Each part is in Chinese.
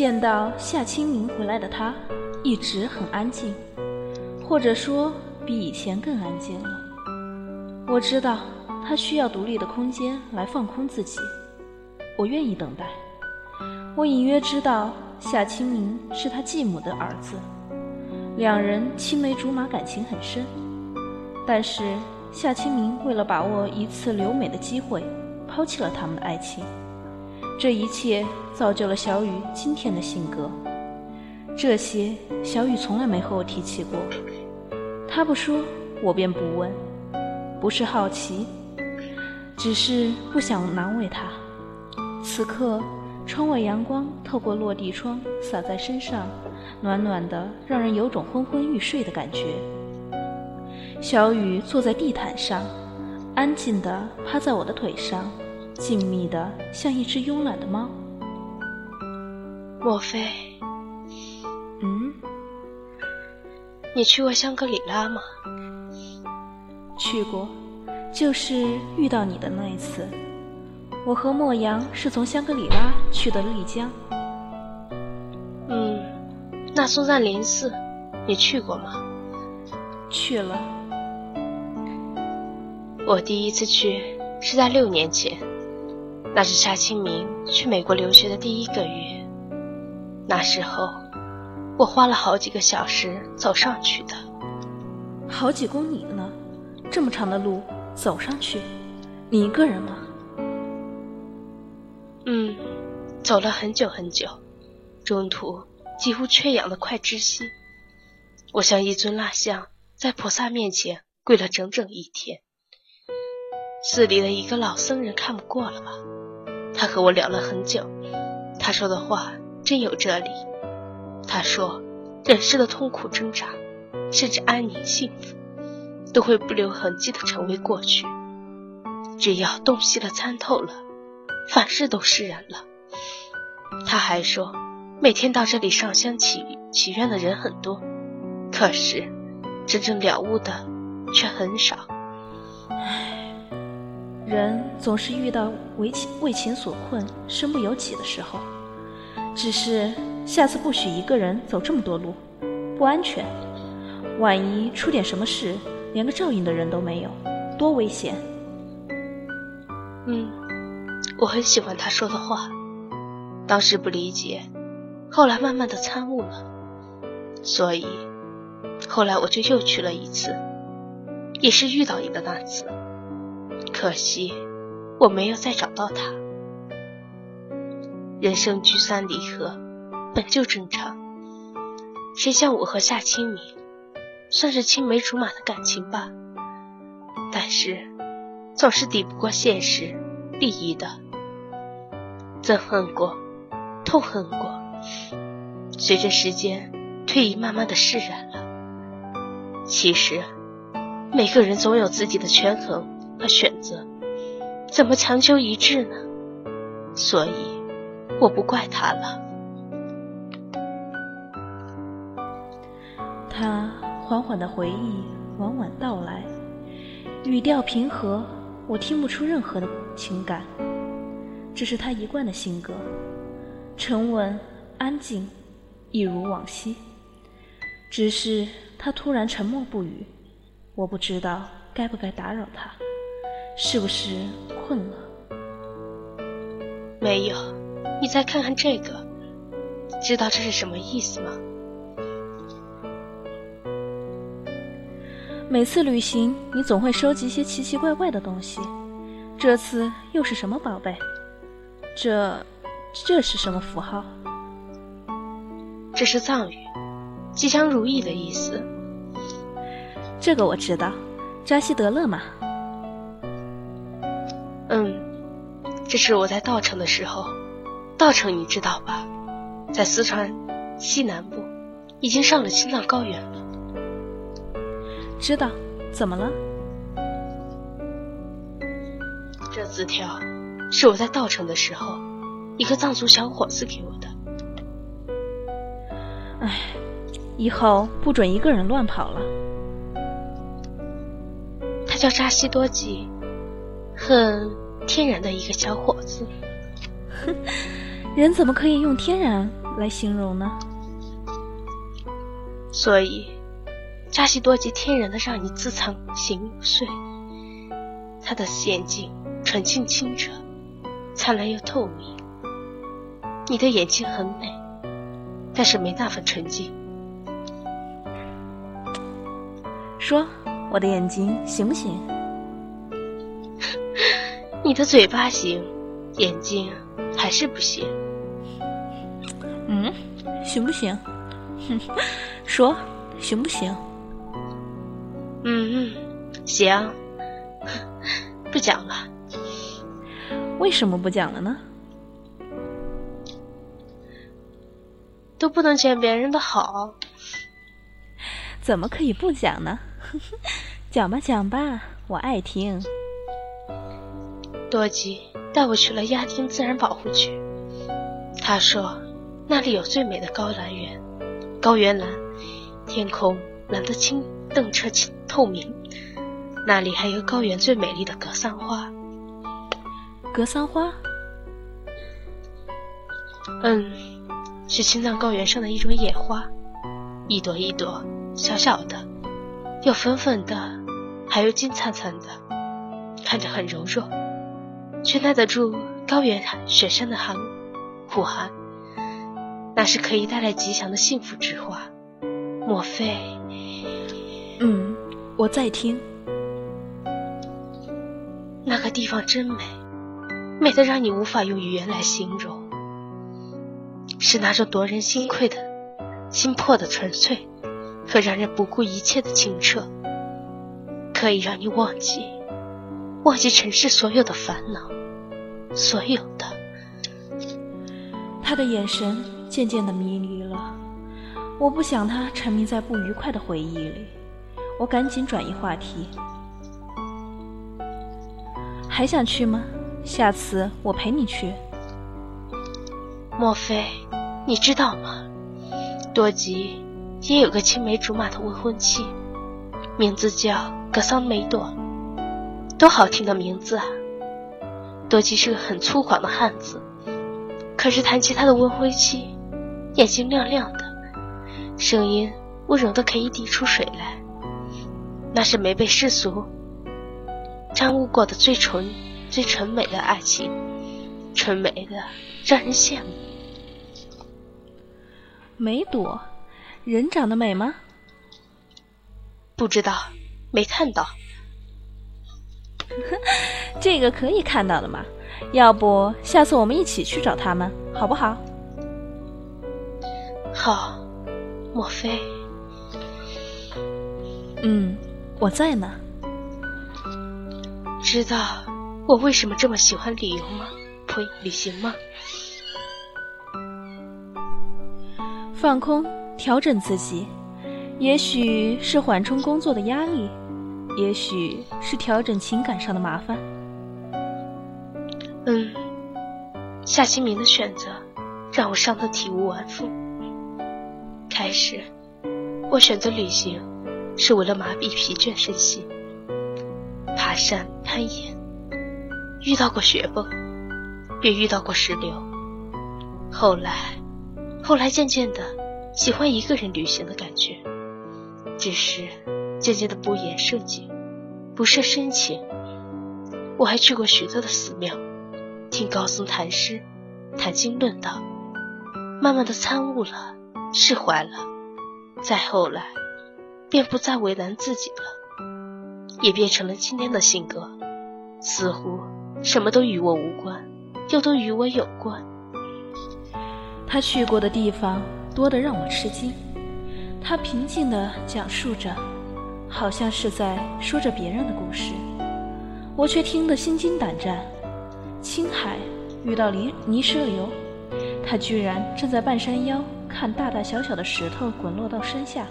见到夏清明回来的他，一直很安静，或者说比以前更安静了。我知道他需要独立的空间来放空自己，我愿意等待。我隐约知道夏清明是他继母的儿子，两人青梅竹马，感情很深。但是夏清明为了把握一次留美的机会，抛弃了他们的爱情。这一切造就了小雨今天的性格。这些小雨从来没和我提起过，他不说，我便不问。不是好奇，只是不想难为他。此刻，窗外阳光透过落地窗洒在身上，暖暖的，让人有种昏昏欲睡的感觉。小雨坐在地毯上，安静地趴在我的腿上，静谧的像一只慵懒的猫。莫非？嗯？你去过香格里拉吗？去过，就是遇到你的那一次。我和莫阳是从香格里拉去的丽江。嗯，那松赞林寺，你去过吗？去了。我第一次去是在六年前，那是夏清明去美国留学的第一个月。那时候，我花了好几个小时走上去的。好几公里呢？这么长的路走上去，你一个人吗？嗯，走了很久很久，中途几乎缺氧的快窒息。我像一尊蜡像，在菩萨面前跪了整整一天。寺里的一个老僧人看不过了吧？他和我聊了很久，他说的话真有哲理。他说，人世的痛苦挣扎，甚至安宁幸福。都会不留痕迹的成为过去。只要洞悉了、参透了，凡事都释然了。他还说，每天到这里上香祈祈愿的人很多，可是真正了悟的却很少。人总是遇到为情为情所困、身不由己的时候。只是下次不许一个人走这么多路，不安全。万一出点什么事。连个照应的人都没有，多危险！嗯，我很喜欢他说的话，当时不理解，后来慢慢的参悟了，所以后来我就又去了一次，也是遇到你的那次，可惜我没有再找到他。人生聚散离合本就正常，谁像我和夏清明？算是青梅竹马的感情吧，但是总是抵不过现实利益的。憎恨过，痛恨过，随着时间推移，慢慢的释然了。其实每个人总有自己的权衡和选择，怎么强求一致呢？所以我不怪他了。他。缓缓的回忆缓缓道来，语调平和，我听不出任何的情感。这是他一贯的性格，沉稳安静，一如往昔。只是他突然沉默不语，我不知道该不该打扰他，是不是困了？没有，你再看看这个，知道这是什么意思吗？每次旅行，你总会收集些奇奇怪怪的东西。这次又是什么宝贝？这，这是什么符号？这是藏语，吉祥如意的意思。这个我知道，扎西德勒嘛。这是我在稻城的时候，稻城你知道吧？在四川西南部，已经上了青藏高原了。知道，怎么了？这字条是我在稻城的时候，一个藏族小伙子给我的。唉，以后不准一个人乱跑了。他叫扎西多吉，很天然的一个小伙子。哼，人怎么可以用天然来形容呢？所以，扎西多吉天然的让你自惭形秽。他的眼睛纯净清澈，灿烂又透明。你的眼睛很美，但是没那份纯净。说，我的眼睛行不行？你的嘴巴行，眼睛还是不行。嗯，行不行？哼，说，行不行？嗯嗯，行。不讲了。为什么不讲了呢？都不能见别人的好，怎么可以不讲呢？讲吧讲吧，我爱听。多吉带我去了亚丁自然保护区，他说那里有最美的高蓝园，高原蓝，天空蓝得清澄澈透明。那里还有高原最美丽的格桑花。格桑花？嗯，是青藏高原上的一种野花，一朵一朵，小小的，有粉粉的，还有金灿灿的，看着很柔弱，却耐得住高原雪山的寒苦寒。那是可以带来吉祥的幸福之花。莫非？嗯，我在听。那个地方真美，美得让你无法用语言来形容。是那种夺人心溃的心魄的纯粹，和让人不顾一切的清澈，可以让你忘记，忘记尘世所有的烦恼，所有的。他的眼神渐渐的迷离了，我不想他沉迷在不愉快的回忆里，我赶紧转移话题。还想去吗？下次我陪你去。莫非你知道吗？多吉也有个青梅竹马的未婚妻，名字叫格桑梅朵，多好听的名字啊！多吉是个很粗犷的汉子，可是谈起他的未婚妻，眼睛亮亮的，声音温柔的可以滴出水来，那是没被世俗。沾污过的最纯、最纯美的爱情，纯美的让人羡慕。梅朵，人长得美吗？不知道，没看到。这个可以看到的嘛？要不下次我们一起去找他们，好不好？好。莫非？嗯，我在呢。知道我为什么这么喜欢旅游吗？呸，旅行吗？放空，调整自己，也许是缓冲工作的压力，也许是调整情感上的麻烦。嗯，夏新明的选择让我伤得体无完肤。开始，我选择旅行是为了麻痹疲倦身心。爬山攀岩，遇到过雪崩，也遇到过石榴。后来，后来渐渐的喜欢一个人旅行的感觉，只是渐渐的不言设景，不设深情。我还去过许多的寺庙，听高僧谈诗，谈经论道，慢慢的参悟了，释怀了。再后来，便不再为难自己了。也变成了今天的性格，似乎什么都与我无关，又都与我有关。他去过的地方多得让我吃惊，他平静地讲述着，好像是在说着别人的故事，我却听得心惊胆战。青海遇到泥泥石流，他居然正在半山腰看大大小小的石头滚落到山下。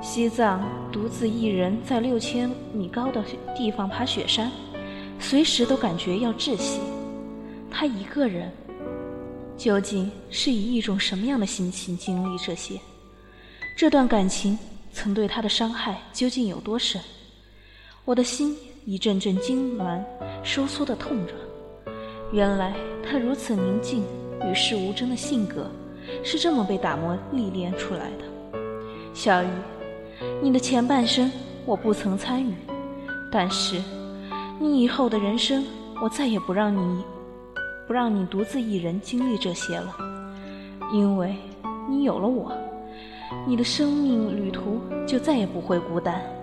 西藏独自一人在六千米高的地方爬雪山，随时都感觉要窒息。他一个人，究竟是以一种什么样的心情经历这些？这段感情曾对他的伤害究竟有多深？我的心一阵阵痉挛、收缩的痛着。原来他如此宁静、与世无争的性格，是这么被打磨历练出来的。小雨，你的前半生我不曾参与，但是你以后的人生，我再也不让你不让你独自一人经历这些了，因为你有了我，你的生命旅途就再也不会孤单。